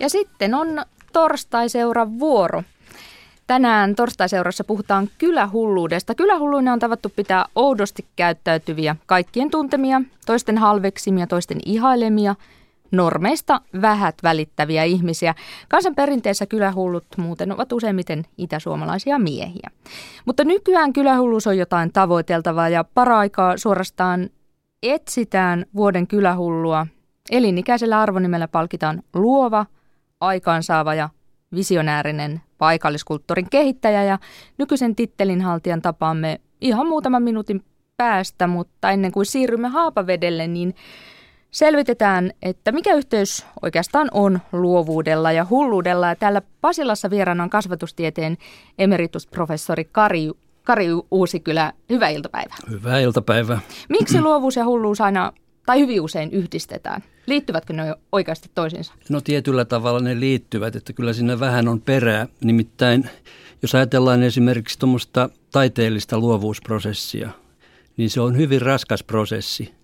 Ja sitten on torstaiseuran vuoro. Tänään torstaiseurassa puhutaan kylähulluudesta. Kylähulluina on tavattu pitää oudosti käyttäytyviä, kaikkien tuntemia, toisten halveksimia, toisten ihailemia, normeista vähät välittäviä ihmisiä. Kansan perinteessä kylähullut muuten ovat useimmiten itäsuomalaisia miehiä. Mutta nykyään kylähulluus on jotain tavoiteltavaa ja paraikaa suorastaan etsitään vuoden kylähullua. Elinikäisellä arvonimellä palkitaan luova, aikaansaava ja visionäärinen paikalliskulttuurin kehittäjä ja nykyisen tittelinhaltijan tapaamme ihan muutaman minuutin päästä, mutta ennen kuin siirrymme Haapavedelle, niin selvitetään, että mikä yhteys oikeastaan on luovuudella ja hulluudella. Ja täällä Pasilassa vieraana on kasvatustieteen emeritusprofessori Kari, Kari Uusikylä. Hyvää iltapäivää. Hyvää iltapäivää. Miksi luovuus ja hulluus aina tai hyvin usein yhdistetään? Liittyvätkö ne oikeasti toisiinsa? No tietyllä tavalla ne liittyvät, että kyllä siinä vähän on perää. Nimittäin jos ajatellaan esimerkiksi tuommoista taiteellista luovuusprosessia, niin se on hyvin raskas prosessi.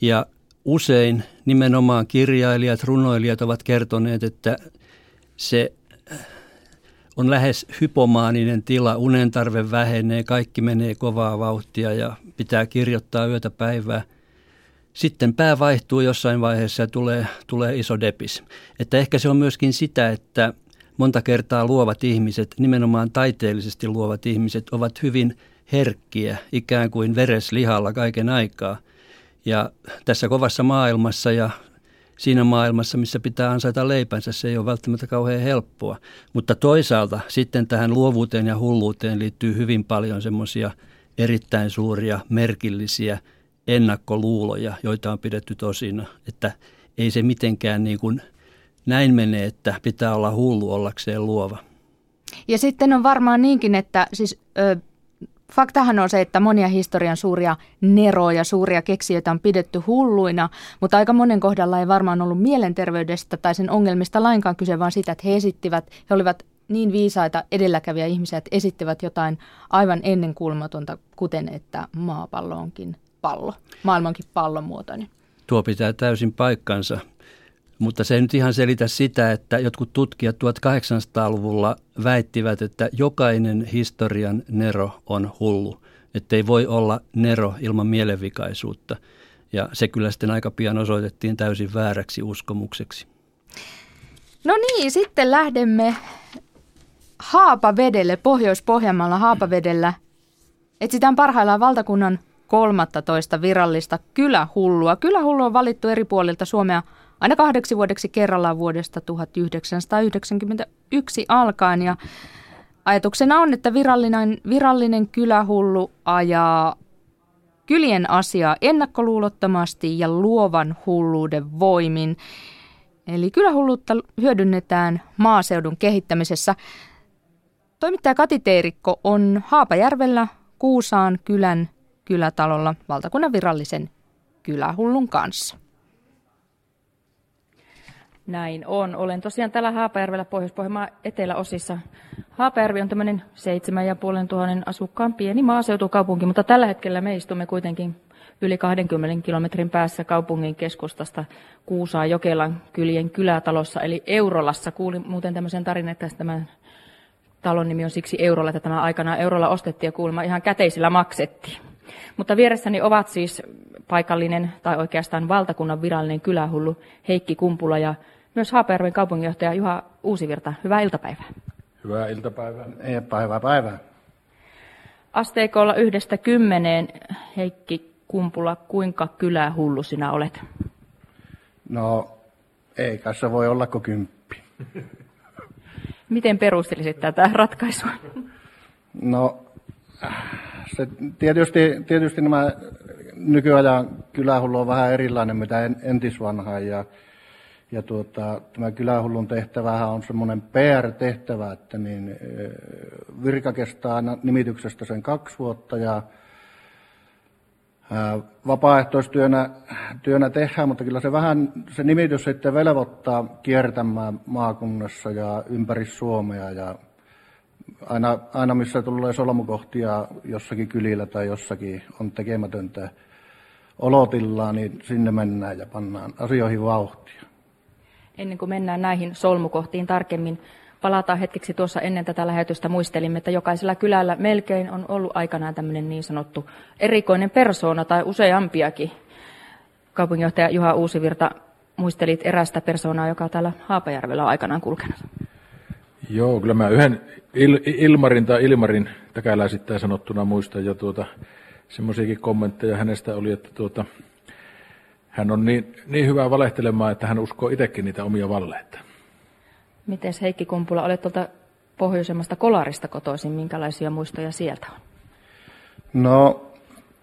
Ja usein nimenomaan kirjailijat, runoilijat ovat kertoneet, että se on lähes hypomaaninen tila, unen tarve vähenee, kaikki menee kovaa vauhtia ja pitää kirjoittaa yötä päivää. Sitten pää vaihtuu jossain vaiheessa ja tulee, tulee iso depis. Että ehkä se on myöskin sitä, että monta kertaa luovat ihmiset, nimenomaan taiteellisesti luovat ihmiset, ovat hyvin herkkiä, ikään kuin vereslihalla kaiken aikaa – ja tässä kovassa maailmassa ja siinä maailmassa, missä pitää ansaita leipänsä, se ei ole välttämättä kauhean helppoa. Mutta toisaalta sitten tähän luovuuteen ja hulluuteen liittyy hyvin paljon semmoisia erittäin suuria, merkillisiä ennakkoluuloja, joita on pidetty tosina. Että ei se mitenkään niin kuin näin mene, että pitää olla hullu ollakseen luova. Ja sitten on varmaan niinkin, että siis ö, Faktahan on se, että monia historian suuria neroja, suuria keksijöitä on pidetty hulluina, mutta aika monen kohdalla ei varmaan ollut mielenterveydestä tai sen ongelmista lainkaan kyse, vaan sitä, että he esittivät, he olivat niin viisaita edelläkäviä ihmisiä, että esittivät jotain aivan ennenkulmatonta, kuten että maapallo onkin pallo, maailmankin pallon muotoinen. Tuo pitää täysin paikkansa. Mutta se ei nyt ihan selitä sitä, että jotkut tutkijat 1800-luvulla väittivät, että jokainen historian nero on hullu. Että ei voi olla nero ilman mielenvikaisuutta. Ja se kyllä sitten aika pian osoitettiin täysin vääräksi uskomukseksi. No niin, sitten lähdemme Haapavedelle, Pohjois-Pohjanmaalla Haapavedellä. Etsitään parhaillaan valtakunnan 13 virallista kylähullua. Kylähullu on valittu eri puolilta Suomea – aina kahdeksi vuodeksi kerrallaan vuodesta 1991 alkaen. Ja ajatuksena on, että virallinen, virallinen kylähullu ajaa kylien asiaa ennakkoluulottomasti ja luovan hulluuden voimin. Eli kylähulluutta hyödynnetään maaseudun kehittämisessä. Toimittaja Kati Teerikko on Haapajärvellä Kuusaan kylän kylätalolla valtakunnan virallisen kylähullun kanssa. Näin on. Olen tosiaan täällä Haapajärvellä Pohjois-Pohjanmaan eteläosissa. Haapajärvi on tämmöinen 7500 asukkaan pieni maaseutukaupunki, mutta tällä hetkellä me istumme kuitenkin yli 20 kilometrin päässä kaupungin keskustasta Kuusaa Jokelan kylien kylätalossa, eli Eurolassa. Kuulin muuten tämmöisen tarinan, että tämän talon nimi on siksi Eurolla, että tämä aikana Eurolla ostettiin ja kuulemma ihan käteisillä maksettiin. Mutta vieressäni ovat siis paikallinen tai oikeastaan valtakunnan virallinen kylähullu Heikki Kumpula ja myös Haapajärven kaupunginjohtaja Juha Uusivirta. Hyvää iltapäivää. Hyvää iltapäivää. Ei, päivää päivää. Asteikolla yhdestä kymmeneen, Heikki Kumpula, kuinka kylähullu sinä olet? No, ei se voi olla kuin kymppi. Miten perustelisit tätä ratkaisua? No, se tietysti, tietysti nämä nykyajan kylähullu on vähän erilainen mitä entisvanha ja, ja tuota, tämä kylähullun tehtävähän on semmoinen PR-tehtävä, että niin, virka kestää nimityksestä sen kaksi vuotta ja vapaaehtoistyönä työnä tehdään, mutta kyllä se vähän se nimitys sitten velvoittaa kiertämään maakunnassa ja ympäri Suomea ja aina, aina missä tulee solmukohtia jossakin kylillä tai jossakin on tekemätöntä olotillaan, niin sinne mennään ja pannaan asioihin vauhtia. Ennen kuin mennään näihin solmukohtiin tarkemmin, palataan hetkeksi tuossa ennen tätä lähetystä. Muistelimme, että jokaisella kylällä melkein on ollut aikanaan tämmöinen niin sanottu erikoinen persoona tai useampiakin. Kaupunginjohtaja Juha Uusivirta, muistelit erästä persoonaa, joka täällä Haapajärvellä on aikanaan kulkenut. Joo, kyllä mä yhden Il, Ilmarin tai Ilmarin täkäläisittäin sanottuna muistan ja tuota, semmoisiakin kommentteja hänestä oli, että tuota, hän on niin, niin hyvä valehtelemaan, että hän uskoo itsekin niitä omia valleita. Miten Heikki Kumpula, olet tuolta pohjoisemmasta kolarista kotoisin, minkälaisia muistoja sieltä on? No,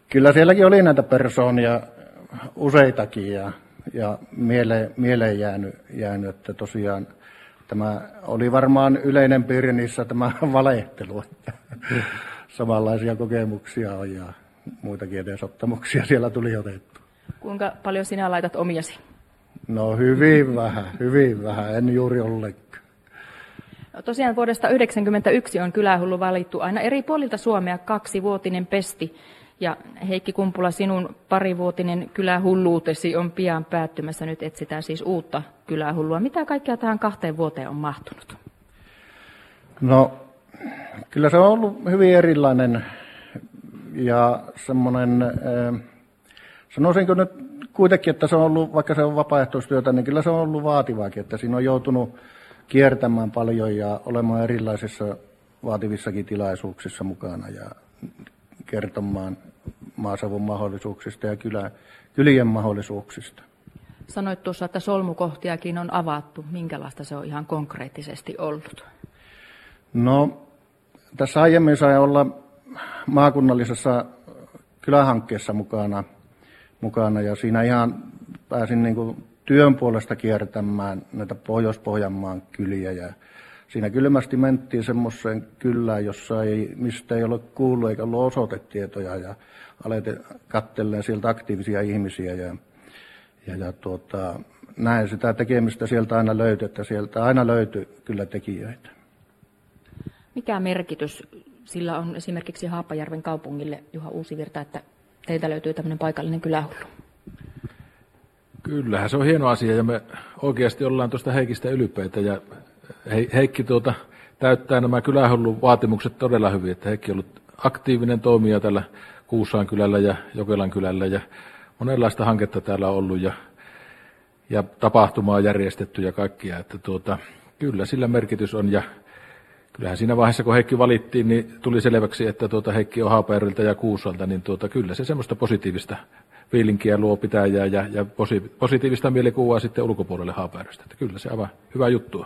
kyllä sielläkin oli näitä persoonia useitakin ja, ja mieleen, mieleen jäänyt, jäänyt, että tosiaan tämä oli varmaan yleinen piirre niissä tämä valehtelu, että samanlaisia kokemuksia on ja muitakin edesottamuksia siellä tuli otettu. Kuinka paljon sinä laitat omiasi? No hyvin vähän, hyvin vähän, en juuri ollenkaan. No, tosiaan vuodesta 1991 on kylähullu valittu aina eri puolilta Suomea kaksivuotinen pesti. Ja Heikki Kumpula, sinun parivuotinen kylähulluutesi on pian päättymässä. Nyt etsitään siis uutta kylähullua. Mitä kaikkea tähän kahteen vuoteen on mahtunut? No, kyllä se on ollut hyvin erilainen ja semmoinen, äh, sanoisinko nyt kuitenkin, että se on ollut, vaikka se on vapaaehtoistyötä, niin kyllä se on ollut vaativaakin, että siinä on joutunut kiertämään paljon ja olemaan erilaisissa vaativissakin tilaisuuksissa mukana ja kertomaan maaseudun mahdollisuuksista ja kylä, kylien mahdollisuuksista. Sanoit tuossa, että solmukohtiakin on avattu. Minkälaista se on ihan konkreettisesti ollut? No, tässä aiemmin sai olla maakunnallisessa kylähankkeessa mukana, mukana ja siinä ihan pääsin niin kuin työn puolesta kiertämään näitä Pohjois-Pohjanmaan kyliä ja siinä kylmästi mentiin semmoiseen kylään, jossa ei, mistä ei ole kuullut eikä ollut osoitetietoja ja aletin kattelemaan sieltä aktiivisia ihmisiä ja, ja, ja tuota, näin sitä tekemistä sieltä aina löytyi, että sieltä aina löytyi kyllä tekijöitä. Mikä merkitys sillä on esimerkiksi Haapajärven kaupungille, Juha Uusivirta, että teiltä löytyy tämmöinen paikallinen kylähullu? Kyllähän se on hieno asia ja me oikeasti ollaan tuosta Heikistä ylpeitä ja Heikki tuota, täyttää nämä kylähullun vaatimukset todella hyvin, että Heikki on ollut aktiivinen toimija tällä Kuusaan kylällä ja Jokelan kylällä ja monenlaista hanketta täällä on ollut ja, ja tapahtumaa järjestetty ja kaikkia, että tuota, kyllä sillä merkitys on ja kyllähän siinä vaiheessa, kun Heikki valittiin, niin tuli selväksi, että tuota Heikki on Haapaerilta ja Kuusalta, niin tuota, kyllä se semmoista positiivista fiilinkiä luo pitäjää ja, ja positiivista mielikuvaa sitten ulkopuolelle Haapaeristä. Että kyllä se aivan hyvä juttu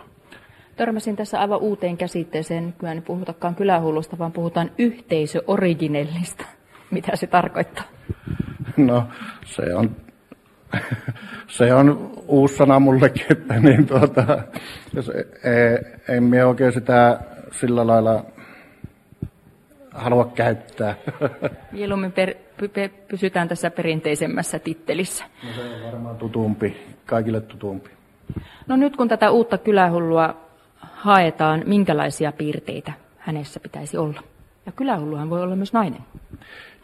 Törmäsin tässä aivan uuteen käsitteeseen. Nykyään ei puhutakaan kylähullusta, vaan puhutaan yhteisöoriginellista. Mitä se tarkoittaa? No, se on, se on uusi sana mullekin, että niin tuota, jos ei, ei me oikein sitä sillä lailla halua käyttää. Mieluummin per, py, pysytään tässä perinteisemmässä tittelissä. No se on varmaan tutumpi, kaikille tutumpi. No nyt kun tätä uutta kylähullua haetaan, minkälaisia piirteitä hänessä pitäisi olla? Ja kylähulluhan voi olla myös nainen.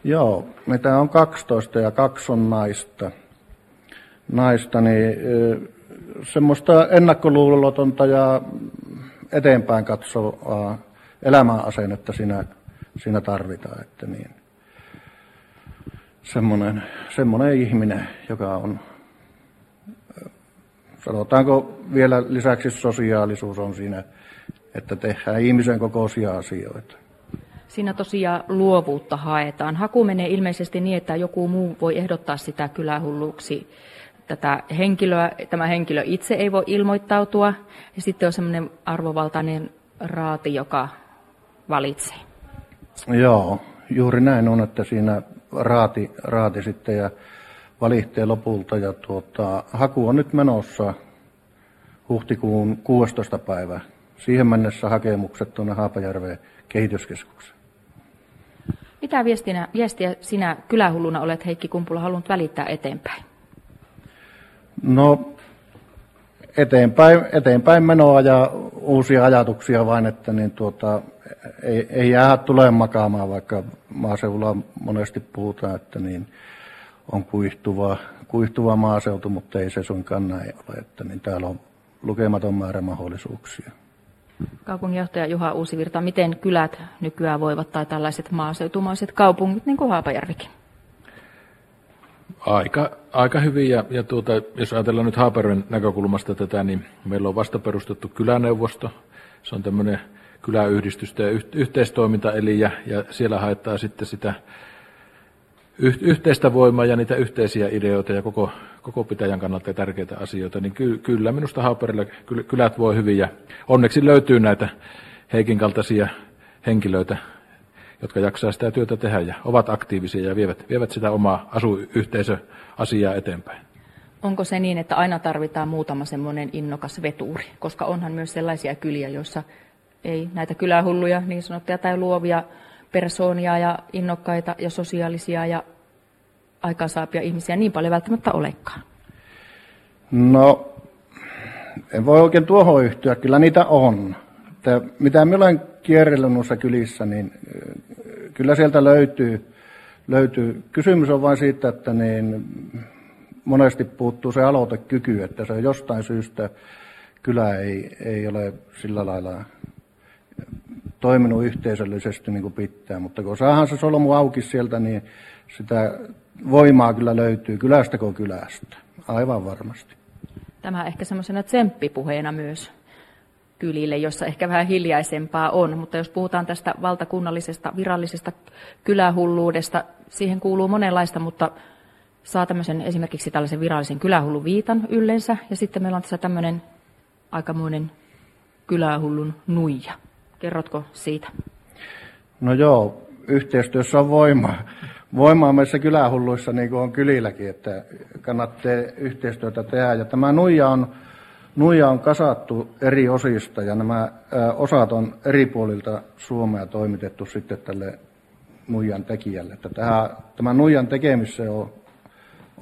Joo, meitä on 12 ja kaksi on naista. Naista, niin semmoista ennakkoluulotonta ja eteenpäin katsovaa elämänasennetta siinä, siinä tarvitaan. Että niin, semmoinen, semmoinen ihminen, joka on, sanotaanko vielä lisäksi sosiaalisuus on siinä, että tehdään ihmisen kokoisia asioita. Siinä tosiaan luovuutta haetaan. Haku menee ilmeisesti niin, että joku muu voi ehdottaa sitä kylähulluksi tätä henkilöä. Tämä henkilö itse ei voi ilmoittautua. Ja sitten on semmoinen arvovaltainen raati, joka valitsee. Joo, juuri näin on, että siinä raati, raati sitten ja valitsee lopulta. Ja tuota, haku on nyt menossa huhtikuun 16. päivä. Siihen mennessä hakemukset tuonne Haapajärveen kehityskeskukseen. Mitä viestinä, viestiä sinä kylähulluna olet, Heikki Kumpula, halunnut välittää eteenpäin? No, eteenpäin, eteenpäin menoa ja uusia ajatuksia vain, että niin tuota, ei, ei jää tulee makaamaan, vaikka maaseudulla monesti puhutaan, että niin on kuihtuva, kuihtuva maaseutu, mutta ei se suinkaan näin ole. Että niin täällä on lukematon määrä mahdollisuuksia. Kaupunginjohtaja Juha Uusivirta, miten kylät nykyään voivat tai tällaiset maaseutumaiset kaupungit, niin kuin Haapajärvikin? Aika, aika hyvin ja, ja tuota, jos ajatellaan nyt Haaperven näkökulmasta tätä, niin meillä on vasta perustettu kyläneuvosto. Se on tämmöinen kyläyhdistystä ja yhteistoimintaeli ja, ja siellä haetaan sitten sitä yhteistä voimaa ja niitä yhteisiä ideoita ja koko, koko pitäjän kannalta tärkeitä asioita, niin ky, kyllä minusta Haaperilla kylät voi hyvin ja onneksi löytyy näitä Heikin kaltaisia henkilöitä, jotka jaksaa sitä työtä tehdä ja ovat aktiivisia ja vievät, vievät sitä omaa asuyhteisöasiaa eteenpäin. Onko se niin, että aina tarvitaan muutama semmoinen innokas vetuuri, koska onhan myös sellaisia kyliä, joissa ei näitä kylähulluja, niin sanottuja tai luovia persoonia ja innokkaita ja sosiaalisia ja aikaansaapia ihmisiä niin paljon välttämättä olekaan? No, en voi oikein tuohon yhtyä. Kyllä niitä on. Että mitä minä olen kierrellyt noissa kylissä, niin kyllä sieltä löytyy, löytyy. Kysymys on vain siitä, että niin monesti puuttuu se aloitekyky, että se jostain syystä kylä ei, ei ole sillä lailla toiminut yhteisöllisesti niin kuin pitää. Mutta kun saadaan se solmu auki sieltä, niin sitä voimaa kyllä löytyy kylästä kuin kylästä. Aivan varmasti. Tämä ehkä semmoisena tsemppipuheena myös kylille, jossa ehkä vähän hiljaisempaa on. Mutta jos puhutaan tästä valtakunnallisesta virallisesta kylähulluudesta, siihen kuuluu monenlaista, mutta saa tämmöisen esimerkiksi tällaisen virallisen kylähulluviitan yllensä. Ja sitten meillä on tässä tämmöinen aikamoinen kylähullun nuija. Kerrotko siitä? No joo, yhteistyössä on voimaa. Voimaa meissä kylähulluissa, niin kuin on kylilläkin, että kannattaa yhteistyötä tehdä. Ja tämä nuija on, nuija on kasattu eri osista ja nämä osat on eri puolilta Suomea toimitettu sitten tälle nuijan tekijälle. Että tähän, tämän nuijan tekemiseen on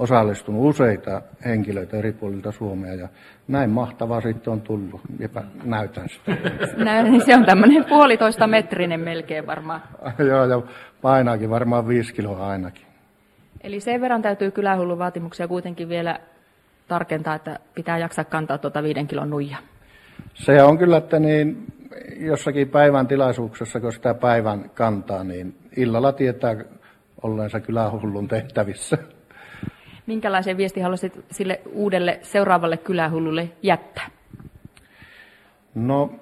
osallistunut useita henkilöitä eri puolilta Suomea ja näin mahtavaa sitten on tullut. Jepä näytän sitä. Näin, niin se on tämmöinen puolitoista metrinen melkein varmaan. Joo, ja painaakin varmaan viisi kiloa ainakin. Eli sen verran täytyy kylähullun vaatimuksia kuitenkin vielä tarkentaa, että pitää jaksaa kantaa tuota viiden kilon nuija. Se on kyllä, että niin jossakin päivän tilaisuuksessa, kun sitä päivän kantaa, niin illalla tietää olleensa kylähullun tehtävissä. Minkälaisen viesti haluaisit sille uudelle seuraavalle kylähullulle jättää? No,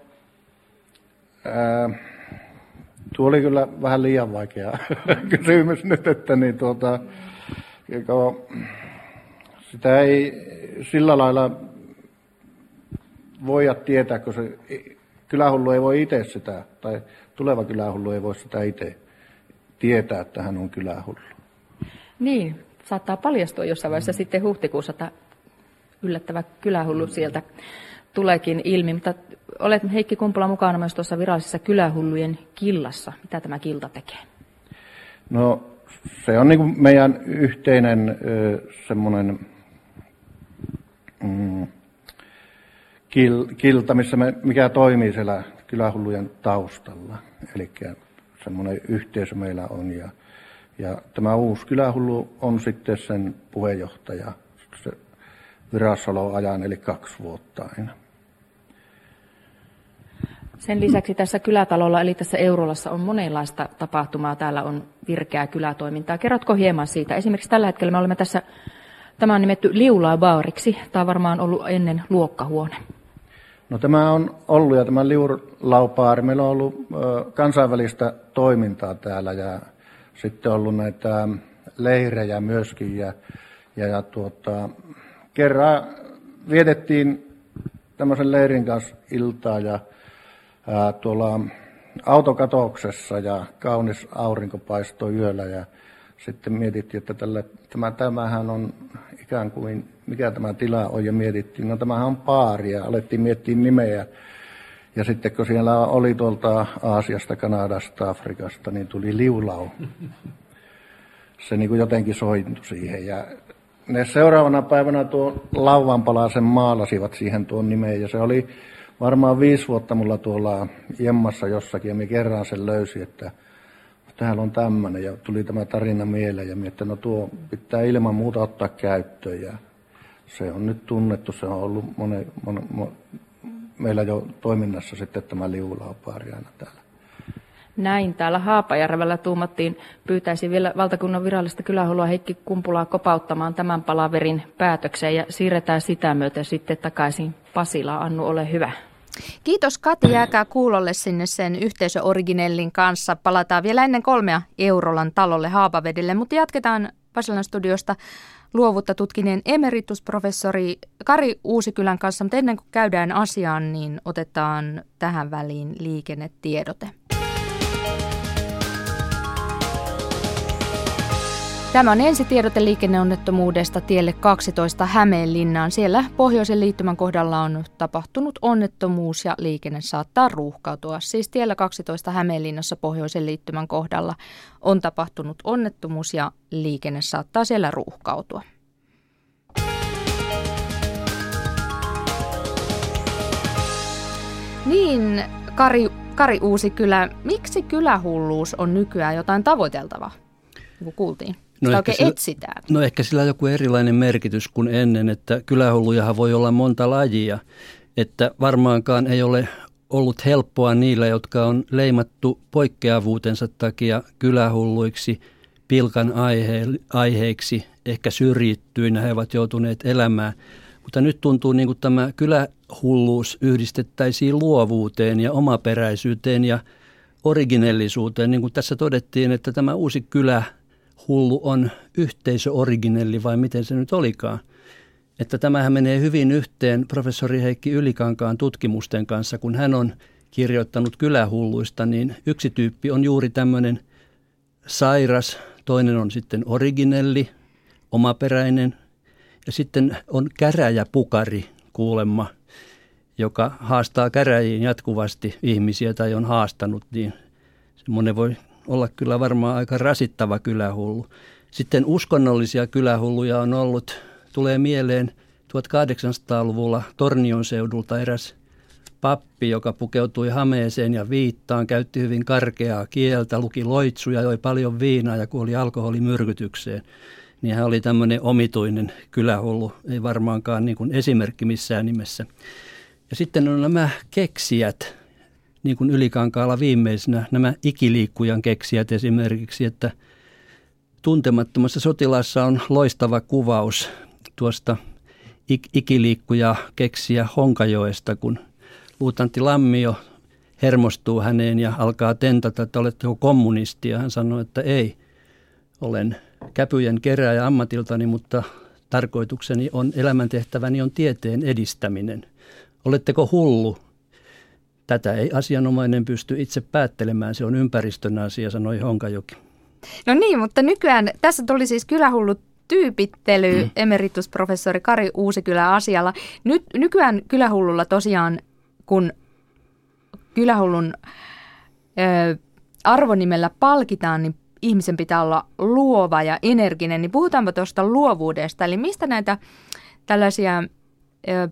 ää, tuo oli kyllä vähän liian vaikea kysymys nyt, että niin tuota, sitä ei sillä lailla voida tietää, kun se kylähullu ei voi itse sitä, tai tuleva kylähullu ei voi sitä itse tietää, että hän on kylähullu. Niin, saattaa paljastua jossain vaiheessa mm. sitten huhtikuussa, että yllättävä kylähullu sieltä tuleekin ilmi. Mutta olet Heikki Kumpula mukana myös tuossa virallisessa kylähullujen killassa. Mitä tämä kilta tekee? No se on niin kuin meidän yhteinen semmoinen mm, kil, kilta, missä me, mikä toimii siellä kylähullujen taustalla. Eli semmoinen yhteisö meillä on ja ja tämä uusi kylähullu on sitten sen puheenjohtaja se virassaoloajan, eli kaksi vuotta aina. Sen lisäksi tässä kylätalolla, eli tässä Eurolassa, on monenlaista tapahtumaa. Täällä on virkeää kylätoimintaa. Kerrotko hieman siitä? Esimerkiksi tällä hetkellä me olemme tässä, tämä on nimetty Liulaa-baariksi. Tämä on varmaan ollut ennen luokkahuone. No tämä on ollut, ja tämä Liulaubaari, meillä on ollut kansainvälistä toimintaa täällä, ja sitten ollut näitä leirejä myöskin ja, ja, ja tuota, kerran vietettiin tämmöisen leirin kanssa iltaa ja ää, tuolla autokatoksessa ja kaunis aurinko paistoi yöllä ja sitten mietittiin, että tälle, tämä, tämähän on ikään kuin, mikä tämä tila on ja mietittiin, no tämähän on paari ja alettiin miettiä nimeä ja sitten kun siellä oli tuolta Aasiasta, Kanadasta, Afrikasta, niin tuli liulau. Se niin kuin jotenkin sointui siihen. Ja ne seuraavana päivänä tuon lauvanpalasen maalasivat siihen tuon nimeen. Ja se oli varmaan viisi vuotta mulla tuolla Jemmassa jossakin. Ja me kerran sen löysi, että täällä on tämmöinen. Ja tuli tämä tarina mieleen. Ja mietin, että no tuo pitää ilman muuta ottaa käyttöön. Ja se on nyt tunnettu, se on ollut mone, mone, mone, meillä jo toiminnassa sitten tämä liulauppaari aina täällä. Näin täällä Haapajärvellä tuumattiin. Pyytäisin vielä valtakunnan virallista kylähuolua Heikki Kumpulaa kopauttamaan tämän palaverin päätökseen ja siirretään sitä myöten sitten takaisin Pasilaan. Annu, ole hyvä. Kiitos Kati, jääkää kuulolle sinne sen yhteisöoriginellin kanssa. Palataan vielä ennen kolmea Eurolan talolle Haapavedelle, mutta jatketaan Pasilan studiosta luovuutta tutkineen emeritusprofessori Kari Uusikylän kanssa, mutta ennen kuin käydään asiaan, niin otetaan tähän väliin liikennetiedote. Tämä on ensitiedote liikenneonnettomuudesta tielle 12 Hämeenlinnaan. Siellä pohjoisen liittymän kohdalla on tapahtunut onnettomuus ja liikenne saattaa ruuhkautua. Siis tiellä 12 Hämeenlinnassa pohjoisen liittymän kohdalla on tapahtunut onnettomuus ja liikenne saattaa siellä ruuhkautua. Niin, Kari, Kari Uusikylä, miksi kylähulluus on nykyään jotain tavoiteltavaa, niin kuultiin? No ehkä, sillä, etsitään? no ehkä sillä on joku erilainen merkitys kuin ennen, että kylähullujahan voi olla monta lajia. Että varmaankaan ei ole ollut helppoa niillä, jotka on leimattu poikkeavuutensa takia kylähulluiksi, pilkan aihe, aiheiksi, ehkä syrjittyinä he ovat joutuneet elämään. Mutta nyt tuntuu niin kuin tämä kylähulluus yhdistettäisiin luovuuteen ja omaperäisyyteen ja originellisuuteen. Niin kuin tässä todettiin, että tämä uusi kylä hullu on yhteisöoriginelli vai miten se nyt olikaan. Että tämähän menee hyvin yhteen professori Heikki Ylikankaan tutkimusten kanssa, kun hän on kirjoittanut kylähulluista, niin yksi tyyppi on juuri tämmöinen sairas, toinen on sitten originelli, omaperäinen ja sitten on käräjäpukari kuulemma, joka haastaa käräjiin jatkuvasti ihmisiä tai on haastanut, niin semmoinen voi olla kyllä varmaan aika rasittava kylähullu. Sitten uskonnollisia kylähulluja on ollut, tulee mieleen 1800-luvulla Tornion seudulta eräs pappi, joka pukeutui hameeseen ja viittaan, käytti hyvin karkeaa kieltä, luki loitsuja, joi paljon viinaa ja kuoli alkoholimyrkytykseen. Niin hän oli tämmöinen omituinen kylähullu, ei varmaankaan niin kuin esimerkki missään nimessä. Ja sitten on nämä keksijät, niin kuin Ylikankaalla viimeisenä nämä ikiliikkujan keksijät esimerkiksi, että tuntemattomassa sotilassa on loistava kuvaus tuosta ik- ikiliikkuja keksiä Honkajoesta, kun luutantti Lammio hermostuu häneen ja alkaa tentata, että oletteko kommunisti. Ja hän sanoi, että ei, olen käpyjen kerääjä ammatiltani, mutta tarkoitukseni on, elämäntehtäväni on tieteen edistäminen. Oletteko hullu? Tätä ei asianomainen pysty itse päättelemään, se on ympäristön asia, sanoi Honkajoki. No niin, mutta nykyään tässä tuli siis kylähullut tyypittely mm. emeritusprofessori Kari Uusikylä asialla. Nyt, nykyään kylähullulla tosiaan, kun kylähullun ö, arvonimellä palkitaan, niin ihmisen pitää olla luova ja energinen. Niin puhutaanpa tuosta luovuudesta. Eli mistä näitä tällaisia ö,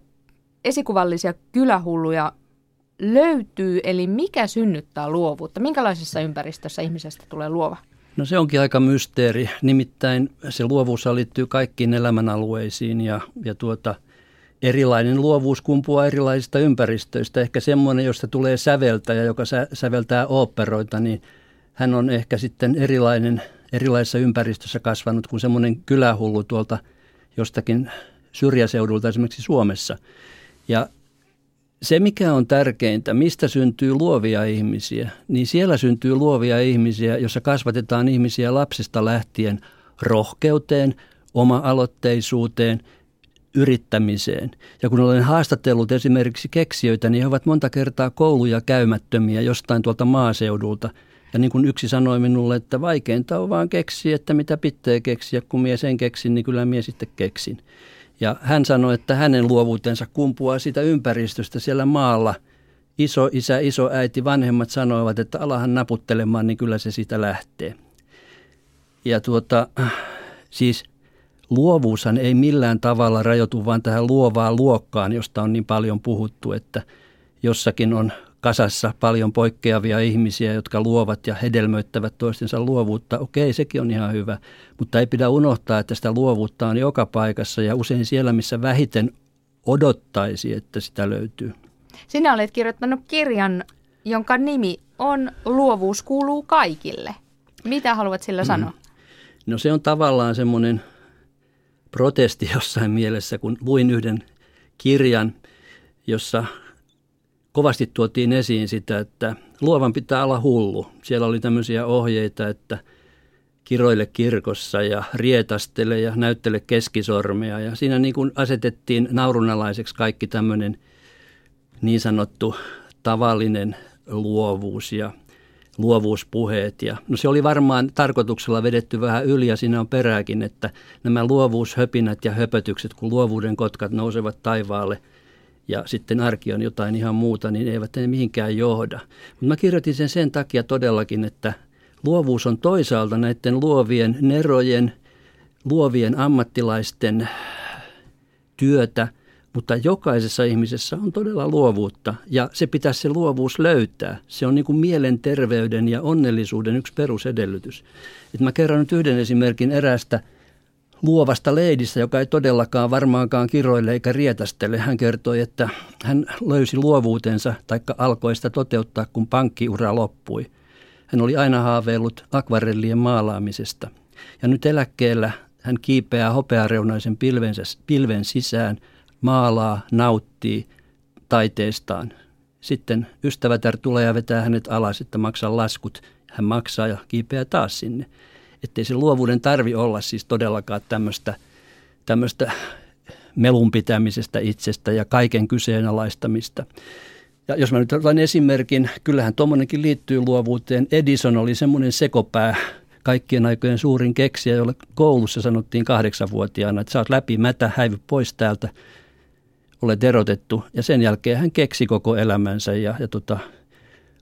esikuvallisia kylähulluja löytyy, eli mikä synnyttää luovuutta? Minkälaisessa ympäristössä ihmisestä tulee luova? No se onkin aika mysteeri. Nimittäin se luovuus liittyy kaikkiin elämänalueisiin ja, ja tuota, erilainen luovuus kumpuaa erilaisista ympäristöistä. Ehkä semmoinen, josta tulee säveltäjä, joka sä, säveltää oopperoita, niin hän on ehkä sitten erilainen, erilaisessa ympäristössä kasvanut kuin semmoinen kylähullu tuolta jostakin syrjäseudulta esimerkiksi Suomessa. Ja se, mikä on tärkeintä, mistä syntyy luovia ihmisiä, niin siellä syntyy luovia ihmisiä, jossa kasvatetaan ihmisiä lapsesta lähtien rohkeuteen, oma-aloitteisuuteen, yrittämiseen. Ja kun olen haastatellut esimerkiksi keksijöitä, niin he ovat monta kertaa kouluja käymättömiä jostain tuolta maaseudulta. Ja niin kuin yksi sanoi minulle, että vaikeinta on vaan keksiä, että mitä pitää keksiä, kun mies sen keksin, niin kyllä mies sitten keksin. Ja hän sanoi, että hänen luovuutensa kumpuaa siitä ympäristöstä siellä maalla. Iso isä, iso äiti, vanhemmat sanoivat, että alahan naputtelemaan, niin kyllä se siitä lähtee. Ja tuota, siis luovuushan ei millään tavalla rajoitu vain tähän luovaan luokkaan, josta on niin paljon puhuttu, että jossakin on kasassa paljon poikkeavia ihmisiä, jotka luovat ja hedelmöittävät toistensa luovuutta. Okei, sekin on ihan hyvä, mutta ei pidä unohtaa, että sitä luovuutta on joka paikassa ja usein siellä, missä vähiten odottaisi, että sitä löytyy. Sinä olet kirjoittanut kirjan, jonka nimi on Luovuus kuuluu kaikille. Mitä haluat sillä mm. sanoa? No se on tavallaan semmoinen protesti jossain mielessä, kun luin yhden kirjan, jossa kovasti tuotiin esiin sitä, että luovan pitää olla hullu. Siellä oli tämmöisiä ohjeita, että kiroille kirkossa ja rietastele ja näyttele keskisormea. Ja siinä niin kuin asetettiin naurunalaiseksi kaikki tämmöinen niin sanottu tavallinen luovuus ja luovuuspuheet. Ja, no se oli varmaan tarkoituksella vedetty vähän yli ja siinä on perääkin, että nämä luovuushöpinät ja höpötykset, kun luovuuden kotkat nousevat taivaalle – ja sitten arki on jotain ihan muuta, niin eivät ne mihinkään johda. Mutta mä kirjoitin sen sen takia todellakin, että luovuus on toisaalta näiden luovien nerojen, luovien ammattilaisten työtä, mutta jokaisessa ihmisessä on todella luovuutta ja se pitäisi se luovuus löytää. Se on niin kuin mielenterveyden ja onnellisuuden yksi perusedellytys. Et mä kerron nyt yhden esimerkin eräästä – luovasta leidistä, joka ei todellakaan varmaankaan kiroille eikä rietästele. Hän kertoi, että hän löysi luovuutensa tai alkoi sitä toteuttaa, kun pankkiura loppui. Hän oli aina haaveillut akvarellien maalaamisesta. Ja nyt eläkkeellä hän kiipeää hopeareunaisen pilvensä, pilven sisään, maalaa, nauttii taiteestaan. Sitten ystävätär tulee ja vetää hänet alas, että maksaa laskut. Hän maksaa ja kiipeää taas sinne ettei se luovuuden tarvi olla siis todellakaan tämmöistä, tämmöistä melun pitämisestä itsestä ja kaiken kyseenalaistamista. Ja jos mä nyt otan esimerkin, kyllähän tuommoinenkin liittyy luovuuteen. Edison oli semmoinen sekopää, kaikkien aikojen suurin keksiä, jolle koulussa sanottiin kahdeksanvuotiaana, että sä oot läpi mätä, häivy pois täältä, olet erotettu. Ja sen jälkeen hän keksi koko elämänsä ja, ja tota,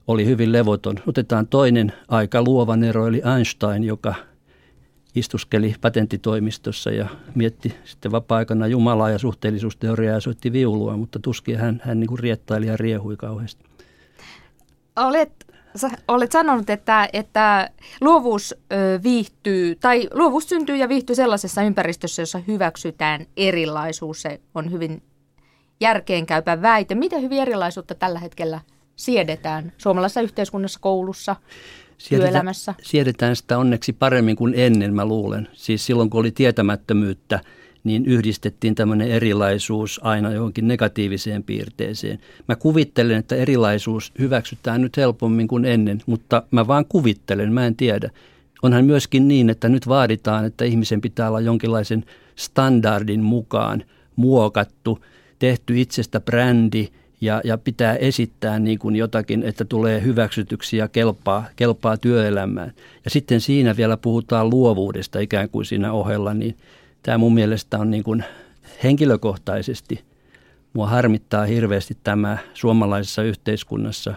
oli hyvin levoton. Otetaan toinen aika luova ero, eli Einstein, joka istuskeli patenttitoimistossa ja mietti sitten vapaa-aikana Jumalaa ja suhteellisuusteoriaa ja soitti viulua, mutta tuskin hän, hän niin kuin riettaili ja riehui kauheasti. Olet, olet sanonut, että, että luovuus viihtyy, tai luovuus syntyy ja viihtyy sellaisessa ympäristössä, jossa hyväksytään erilaisuus. Se on hyvin järkeenkäypä väite. Miten hyvin erilaisuutta tällä hetkellä siedetään suomalaisessa yhteiskunnassa, koulussa, siedetään, työelämässä? Siedetään sitä onneksi paremmin kuin ennen, mä luulen. Siis silloin, kun oli tietämättömyyttä, niin yhdistettiin tämmöinen erilaisuus aina johonkin negatiiviseen piirteeseen. Mä kuvittelen, että erilaisuus hyväksytään nyt helpommin kuin ennen, mutta mä vaan kuvittelen, mä en tiedä. Onhan myöskin niin, että nyt vaaditaan, että ihmisen pitää olla jonkinlaisen standardin mukaan muokattu, tehty itsestä brändi – ja, ja pitää esittää niin kuin jotakin, että tulee hyväksytyksi ja kelpaa, kelpaa työelämään. Ja sitten siinä vielä puhutaan luovuudesta ikään kuin siinä ohella, niin tämä mun mielestä on niin kuin henkilökohtaisesti, mua harmittaa hirveästi tämä suomalaisessa yhteiskunnassa,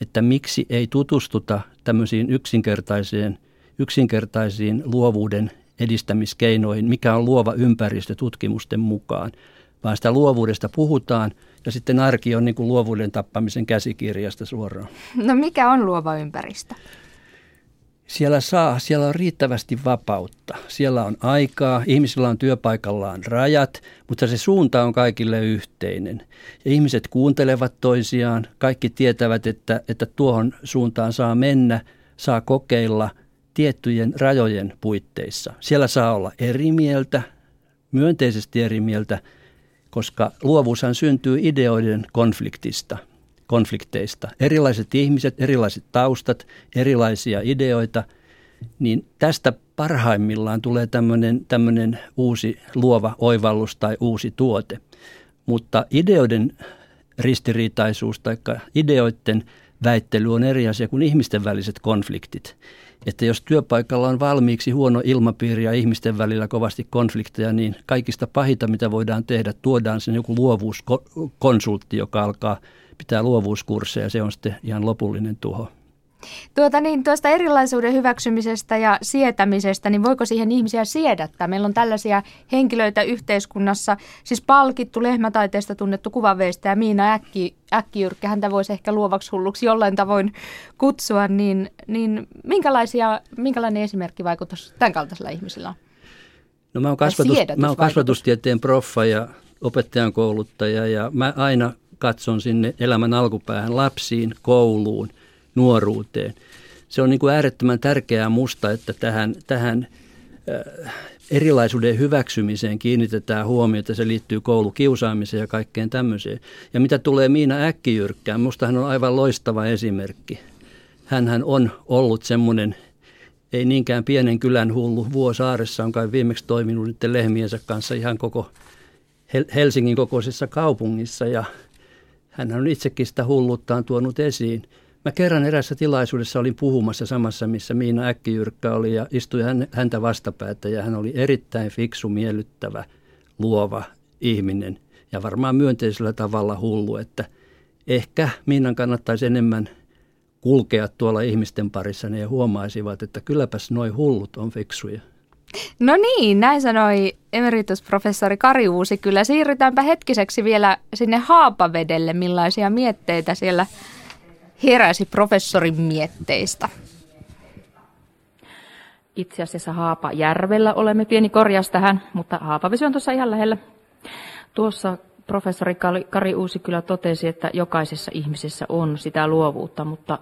että miksi ei tutustuta tämmöisiin yksinkertaisiin, yksinkertaisiin luovuuden edistämiskeinoihin, mikä on luova ympäristö tutkimusten mukaan, vaan sitä luovuudesta puhutaan – ja sitten arki on niin kuin luovuuden tappamisen käsikirjasta suoraan. No mikä on luova ympäristö? Siellä saa, siellä on riittävästi vapautta. Siellä on aikaa, ihmisillä on työpaikallaan rajat, mutta se suunta on kaikille yhteinen. Ja ihmiset kuuntelevat toisiaan, kaikki tietävät, että, että tuohon suuntaan saa mennä, saa kokeilla tiettyjen rajojen puitteissa. Siellä saa olla eri mieltä, myönteisesti eri mieltä, koska luovuushan syntyy ideoiden konfliktista, konflikteista. Erilaiset ihmiset, erilaiset taustat, erilaisia ideoita, niin tästä parhaimmillaan tulee tämmöinen, tämmöinen uusi luova oivallus tai uusi tuote. Mutta ideoiden ristiriitaisuus tai ideoiden väittely on eri asia kuin ihmisten väliset konfliktit että jos työpaikalla on valmiiksi huono ilmapiiri ja ihmisten välillä kovasti konflikteja, niin kaikista pahita, mitä voidaan tehdä, tuodaan sen joku luovuuskonsultti, joka alkaa pitää luovuuskursseja ja se on sitten ihan lopullinen tuho. Tuota niin, tuosta erilaisuuden hyväksymisestä ja sietämisestä, niin voiko siihen ihmisiä siedättää? Meillä on tällaisia henkilöitä yhteiskunnassa, siis palkittu lehmätaiteesta tunnettu kuvaveistä ja Miina Äkki, Äkkijyrkkä, häntä voisi ehkä luovaksi hulluksi jollain tavoin kutsua, niin, niin minkälaisia, minkälainen esimerkki vaikutus tämän kaltaisilla ihmisillä on? No mä oon, kasvatus, mä oon kasvatustieteen proffa ja opettajan kouluttaja ja mä aina katson sinne elämän alkupäähän lapsiin, kouluun, nuoruuteen. Se on niin kuin äärettömän tärkeää musta, että tähän, tähän äh, erilaisuuden hyväksymiseen kiinnitetään huomiota. Se liittyy koulukiusaamiseen ja kaikkeen tämmöiseen. Ja mitä tulee Miina Äkkijyrkkään, musta hän on aivan loistava esimerkki. Hänhän on ollut semmoinen ei niinkään pienen kylän hullu. Vuosaaressa on kai viimeksi toiminut niiden lehmiensä kanssa ihan koko Helsingin kokoisessa kaupungissa ja hän on itsekin sitä hulluttaan tuonut esiin. Mä kerran erässä tilaisuudessa olin puhumassa samassa, missä Miina Äkkijyrkkä oli ja istui häntä vastapäätä ja hän oli erittäin fiksu, miellyttävä, luova ihminen ja varmaan myönteisellä tavalla hullu, että ehkä Miinan kannattaisi enemmän kulkea tuolla ihmisten parissa niin huomaisivat, että kylläpäs noi hullut on fiksuja. No niin, näin sanoi emeritusprofessori Kari Uusi. Kyllä siirrytäänpä hetkiseksi vielä sinne Haapavedelle, millaisia mietteitä siellä heräsi professorin mietteistä. Itse asiassa Haapajärvellä olemme pieni korjaus tähän, mutta Haapavesi on tuossa ihan lähellä. Tuossa professori Kari Uusi kyllä totesi, että jokaisessa ihmisessä on sitä luovuutta, mutta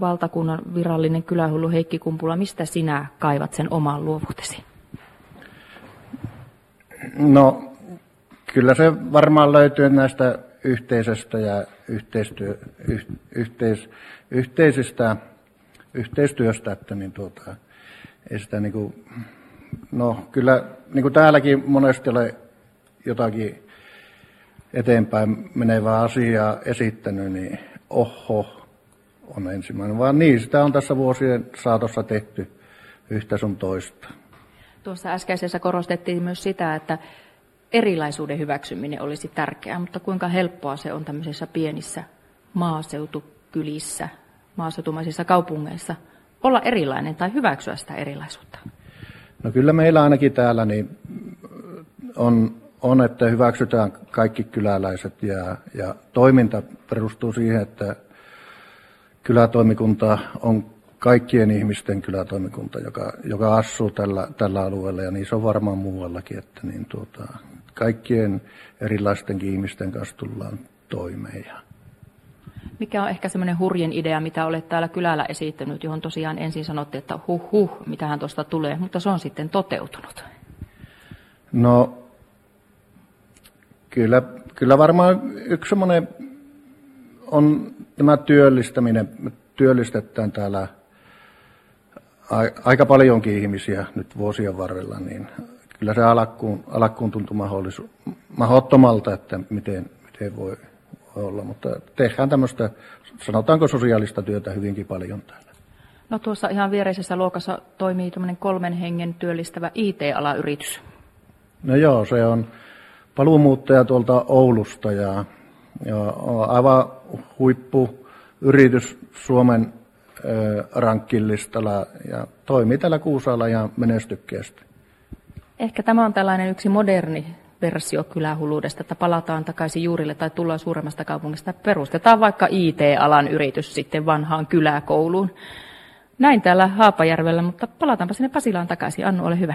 valtakunnan virallinen kylähullu Heikki Kumpula, mistä sinä kaivat sen oman luovuutesi? No, kyllä se varmaan löytyy näistä yhteisöstä ja yhteistyö, yh, yhteis, yhteisistä, yhteistyöstä, että niin tuota, ei sitä niin kuin, no kyllä niin kuin täälläkin monesti ole jotakin eteenpäin menevää asiaa esittänyt, niin oho, on ensimmäinen, vaan niin, sitä on tässä vuosien saatossa tehty yhtä sun toista. Tuossa äskeisessä korostettiin myös sitä, että erilaisuuden hyväksyminen olisi tärkeää, mutta kuinka helppoa se on tämmöisissä pienissä maaseutukylissä, maaseutumaisissa kaupungeissa olla erilainen tai hyväksyä sitä erilaisuutta? No kyllä meillä ainakin täällä niin on, on, että hyväksytään kaikki kyläläiset ja, ja toiminta perustuu siihen, että kylätoimikunta on kaikkien ihmisten kylätoimikunta, joka, joka asuu tällä, tällä alueella ja niin se on varmaan muuallakin, että niin tuota, kaikkien erilaistenkin ihmisten kanssa tullaan toimeen. Mikä on ehkä semmoinen hurjen idea, mitä olet täällä kylällä esittänyt, johon tosiaan ensin sanotte, että huh huh, mitähän tuosta tulee, mutta se on sitten toteutunut? No, kyllä, kyllä varmaan yksi semmoinen on tämä työllistäminen. Me työllistetään täällä aika paljonkin ihmisiä nyt vuosien varrella, niin kyllä se alakkuun, alakkuun tuntui mahdottomalta, että miten, miten voi, olla. Mutta tehdään tämmöistä, sanotaanko sosiaalista työtä hyvinkin paljon täällä. No tuossa ihan viereisessä luokassa toimii tämmöinen kolmen hengen työllistävä IT-alayritys. No joo, se on paluumuuttaja tuolta Oulusta ja, ja aivan huippuyritys Suomen rankkilistalla ja toimii täällä Kuusaalla ja menestykkeesti. Ehkä tämä on tällainen yksi moderni versio kylähulluudesta, että palataan takaisin juurille tai tullaan suuremmasta kaupungista. Perustetaan vaikka IT-alan yritys sitten vanhaan kyläkouluun. Näin täällä Haapajärvellä, mutta palataanpa sinne Pasilaan takaisin. Annu, ole hyvä.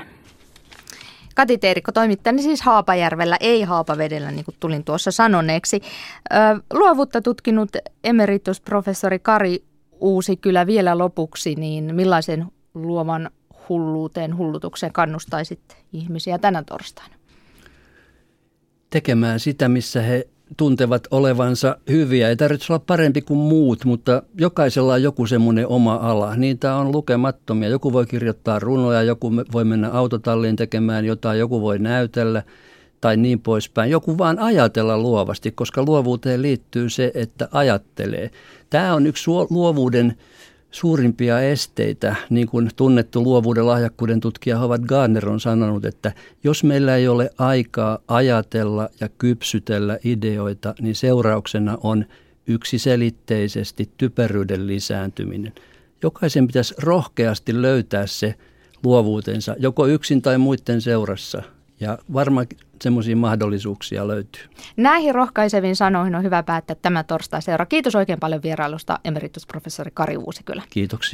Kati Teerikko toimittajani siis Haapajärvellä, ei Haapavedellä, niin kuin tulin tuossa sanoneeksi. Luovuutta tutkinut emeritusprofessori Kari Uusi kyllä vielä lopuksi, niin millaisen luovan hulluuteen, hullutukseen kannustaisit ihmisiä tänä torstaina? Tekemään sitä, missä he tuntevat olevansa hyviä. Ei tarvitse olla parempi kuin muut, mutta jokaisella on joku semmoinen oma ala. Niitä on lukemattomia. Joku voi kirjoittaa runoja, joku voi mennä autotalliin tekemään jotain, joku voi näytellä tai niin poispäin. Joku vaan ajatella luovasti, koska luovuuteen liittyy se, että ajattelee. Tämä on yksi luovuuden suurimpia esteitä, niin kuin tunnettu luovuuden lahjakkuuden tutkija Howard Gardner on sanonut, että jos meillä ei ole aikaa ajatella ja kypsytellä ideoita, niin seurauksena on yksiselitteisesti typeryyden lisääntyminen. Jokaisen pitäisi rohkeasti löytää se luovuutensa, joko yksin tai muiden seurassa. Ja varmaan semmoisia mahdollisuuksia löytyy. Näihin rohkaiseviin sanoihin on hyvä päättää tämä torstai-seura. Kiitos oikein paljon vierailusta emeritusprofessori Kari Uusikylä. Kiitoksia.